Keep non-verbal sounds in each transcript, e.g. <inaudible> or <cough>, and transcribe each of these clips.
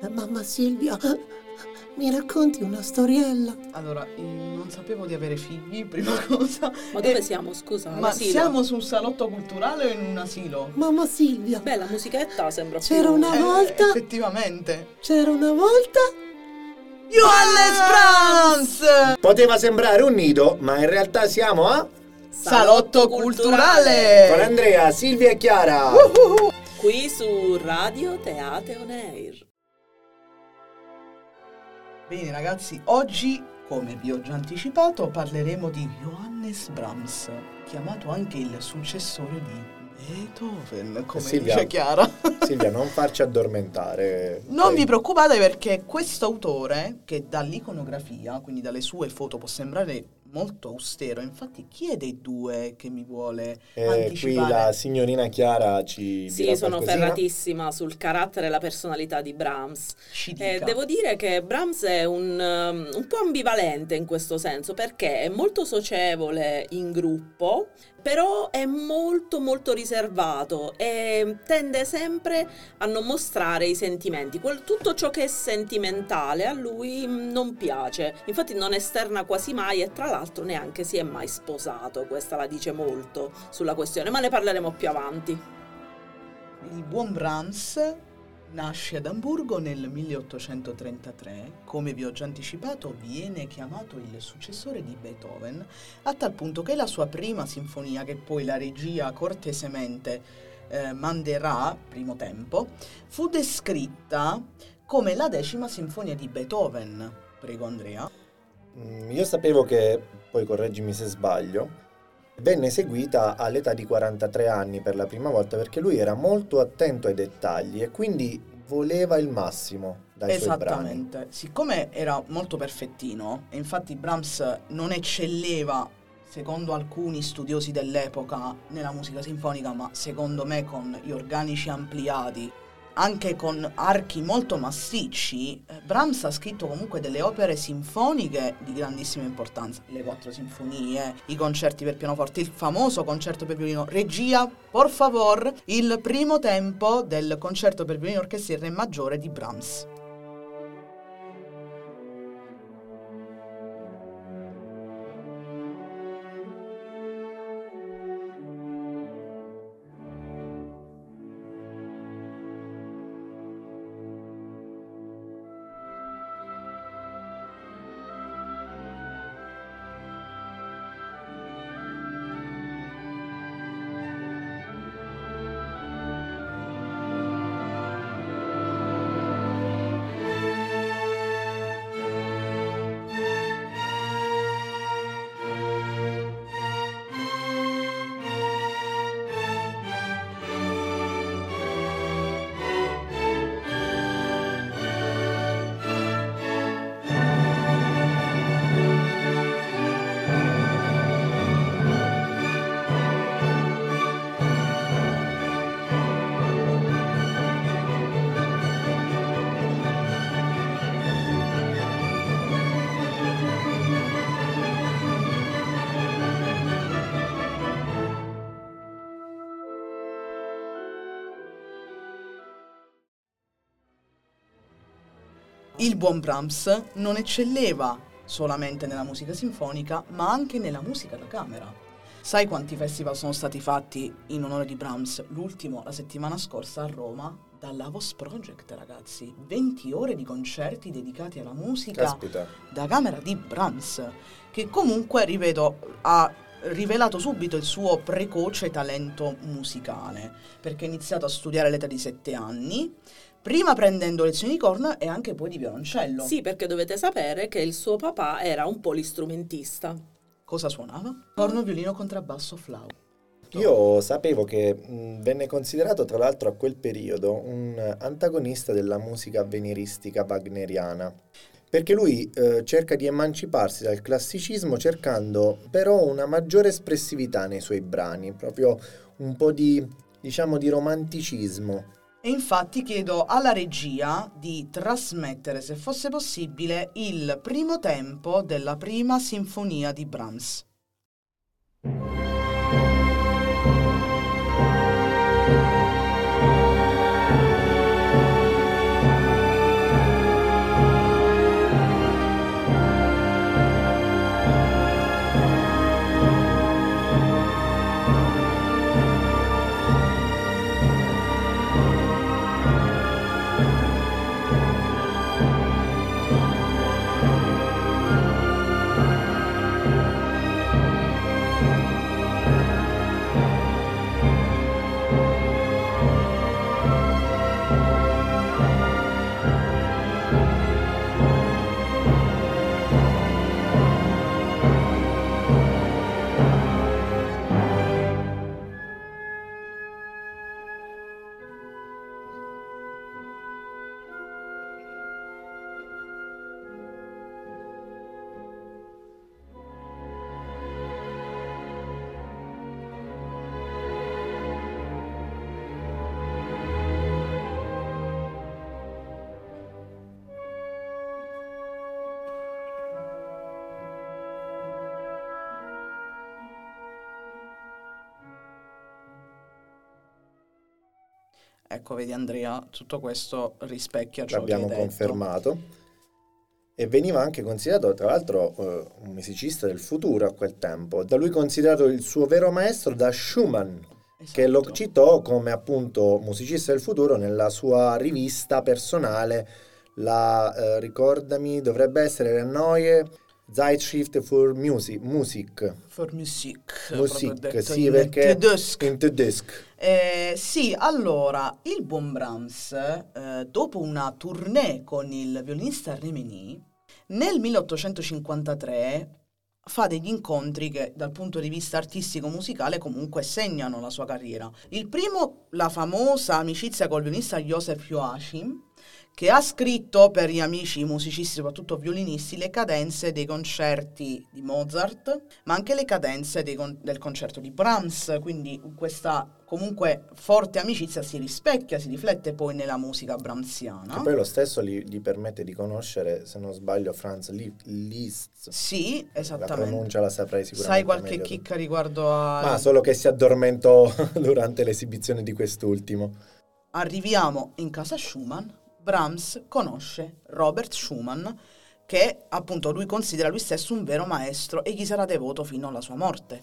Eh, Mamma Silvia, mi racconti una storiella? Allora, eh, non sapevo di avere figli, <laughs> prima cosa. Ma dove Eh, siamo, scusa? Ma All'asilo? siamo su un salotto culturale o in un asilo? Mamma Silvia, Beh, la musichetta sembra più... C'era una- Eh, volta- effettivamente. c'era una volta... Johannes Brahms! Poteva sembrare un nido, ma in realtà siamo a... Salotto culturale! Con Andrea, Silvia e Chiara. Qui su Radio Teate On Air. Bene ragazzi, oggi, come vi ho già anticipato, parleremo di Johannes Brahms, chiamato anche il successore di Beethoven, come Silvia. dice Chiara. <laughs> Silvia, non farci addormentare. Non Poi- vi preoccupate perché questo autore, che dall'iconografia, quindi dalle sue foto, può sembrare molto austero, infatti chi è dei due che mi vuole Eh, qui la signorina Chiara ci Sì, dirà sono qualcosina. ferratissima sul carattere e la personalità di Brahms. Ci Eh, devo dire che Brahms è un, um, un po' ambivalente in questo senso perché è molto socievole in gruppo, però è molto molto riservato e tende sempre a non mostrare i sentimenti. Tutto ciò che è sentimentale a lui mm, non piace. Infatti non esterna quasi mai e tra l'altro neanche si è mai sposato. Questa la dice molto sulla questione, ma ne parleremo più avanti. Il buon Brahms nasce ad Amburgo nel 1833, come vi ho già anticipato viene chiamato il successore di Beethoven, a tal punto che la sua prima sinfonia, che poi la regia cortesemente eh, manderà, primo tempo, fu descritta come la decima sinfonia di Beethoven. Prego Andrea. Mm, Io sapevo che, poi correggimi se sbaglio, venne eseguita all'età di 43 anni per la prima volta perché lui era molto attento ai dettagli e quindi voleva il massimo dai. Esattamente. Siccome era molto perfettino, e infatti Brahms non eccelleva, secondo alcuni studiosi dell'epoca, nella musica sinfonica, ma secondo me con gli organici ampliati, anche con archi molto massicci, eh, Brahms ha scritto comunque delle opere sinfoniche di grandissima importanza. Le quattro sinfonie, i concerti per pianoforte, il famoso concerto per violino. Regia, por favor, il primo tempo del concerto per violino orchestra in re maggiore di Brahms. Il buon Brahms non eccelleva solamente nella musica sinfonica, ma anche nella musica da camera. Sai quanti festival sono stati fatti in onore di Brahms? L'ultimo, la settimana scorsa a Roma, dall'Avos Project, ragazzi. 20 ore di concerti dedicati alla musica Caspita. da camera di Brahms, che comunque, ripeto, ha rivelato subito il suo precoce talento musicale, perché ha iniziato a studiare all'età di 7 anni, prima prendendo lezioni di corno e anche poi di violoncello. Sì, perché dovete sapere che il suo papà era un polistrumentista. Cosa suonava? Corno, violino, contrabbasso, flauto. Io sapevo che mh, venne considerato tra l'altro a quel periodo un antagonista della musica avveniristica wagneriana, perché lui eh, cerca di emanciparsi dal classicismo cercando però una maggiore espressività nei suoi brani, proprio un po' di, diciamo, di romanticismo. E infatti chiedo alla regia di trasmettere, se fosse possibile, il primo tempo della prima sinfonia di Brahms. Ecco, vedi Andrea, tutto questo rispecchia ciò L'abbiamo che hai detto. confermato. E veniva anche considerato, tra l'altro, eh, un musicista del futuro a quel tempo. Da lui considerato il suo vero maestro da Schumann, che lo Esatto. citò come appunto musicista del futuro nella sua rivista personale, la, eh, ricordami, dovrebbe essere le Neue Zeitschrift für Musik, Musik, For music, detto sì, in perché tedesco. in tedesco. Eh, sì, allora, il buon Brahms, eh, dopo una tournée con il violinista Rimini, nel 1853 fa degli incontri che dal punto di vista artistico-musicale comunque segnano la sua carriera. Il primo, la famosa amicizia col violinista Joseph Joachim, che ha scritto per gli amici musicisti, soprattutto violinisti, le cadenze dei concerti di Mozart, ma anche le cadenze con- del concerto di Brahms, quindi questa comunque forte amicizia si rispecchia, si riflette poi nella musica brahmsiana. Che poi lo stesso gli, gli permette di conoscere, se non sbaglio, Franz Li- Liszt. Sì, La esattamente. pronuncia la saprei sicuramente. Sai qualche tu. chicca riguardo a... Ma solo che si addormentò <laughs> durante l'esibizione di quest'ultimo. Arriviamo in casa Schumann, Brahms conosce Robert Schumann, che appunto lui considera lui stesso un vero maestro e gli sarà devoto fino alla sua morte.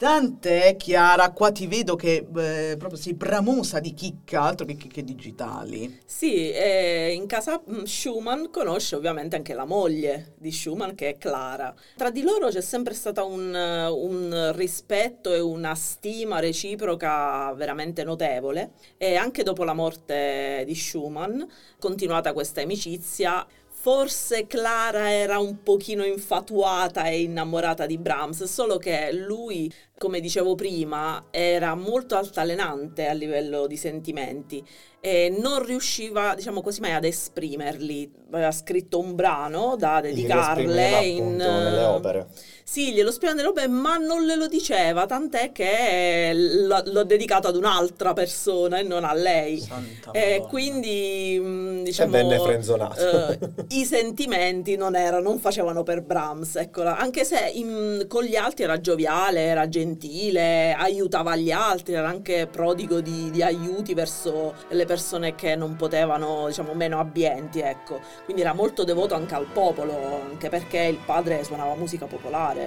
Tant'è, Chiara, qua ti vedo che eh, proprio sei bramosa di chicca, altro che chicche digitali. Sì, e in casa mm, Schumann conosce ovviamente anche la moglie di Schumann che è Clara. Tra di loro c'è sempre stata un, eh, un rispetto e una stima reciproca veramente notevole e anche dopo la morte di Schumann, continuata questa amicizia, Forse Clara era un pochino infatuata e innamorata di Brahms, solo che lui, come dicevo prima, era molto altalenante a livello di sentimenti e non riusciva, diciamo così, mai ad esprimerli. Aveva scritto un brano da dedicarle in appunto nelle opere. Sì, glielo spiega nelle opere, ma non le lo diceva, tant'è che l'ho, l'ho dedicato ad un'altra persona e non a lei. Santa E Madonna. quindi, mh, diciamo, venne frenzonato. eh, i sentimenti non, erano, non facevano per Brahms, eccola. anche se in- con gli altri era gioviale, era gentile, aiutava gli altri, era anche prodigo di, di aiuti verso le persone che non potevano, diciamo, meno abbienti, ecco. Quindi era molto devoto anche al popolo, anche perché il padre suonava musica popolare.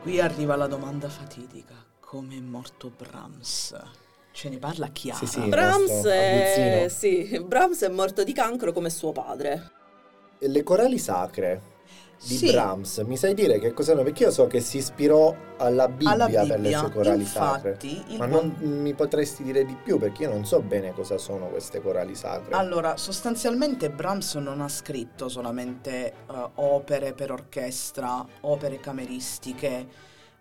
Qui arriva la domanda fatidica. Come è morto Brahms? Ce ne parla Chiara. Sì, sì. Brahms è, sì, Brahms è morto di cancro come suo padre. Le corali sacre di Sì. Brahms, mi sai dire che cos'erano? Perché io so che si ispirò alla Bibbia, Alla per le Bibbia. sue corali Infatti, sacre. Ma non mi potresti dire di più perché io non so bene cosa sono queste corali sacre. Allora, sostanzialmente Brahms non ha scritto solamente eh, opere per orchestra, opere cameristiche,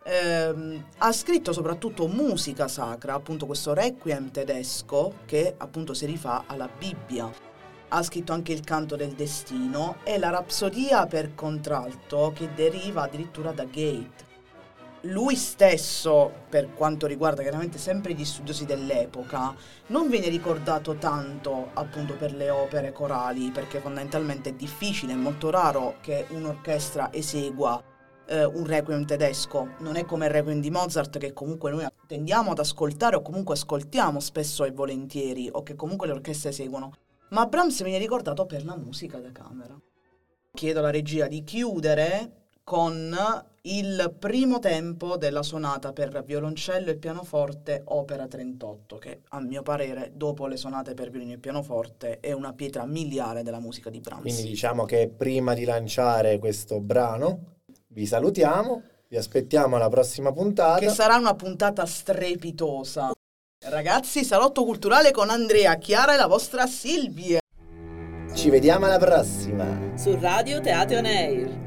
ehm, ha scritto soprattutto musica sacra, appunto questo requiem tedesco che appunto si rifà alla Bibbia. Ha scritto anche il canto del destino e la rapsodia per contralto che deriva addirittura da Gate. Lui stesso, per quanto riguarda chiaramente sempre gli studiosi dell'epoca, non viene ricordato tanto appunto per le opere corali, perché fondamentalmente è difficile, è molto raro che un'orchestra esegua eh, un requiem tedesco. Non è come il requiem di Mozart che comunque noi tendiamo ad ascoltare o comunque ascoltiamo spesso e volentieri, o che comunque le orchestre eseguono. Ma Brahms viene ricordato per la musica da camera. Chiedo alla regia di chiudere con il primo tempo della sonata per violoncello e pianoforte opera 38 che a mio parere dopo le sonate per violino e pianoforte è una pietra miliare della musica di Brahms. Quindi diciamo che prima di lanciare questo brano vi salutiamo, vi aspettiamo alla prossima puntata. che sarà una puntata strepitosa. Ragazzi, salotto culturale con Andrea, Chiara e la vostra Silvia. Ci vediamo alla prossima. Su Radio Teatro On Air.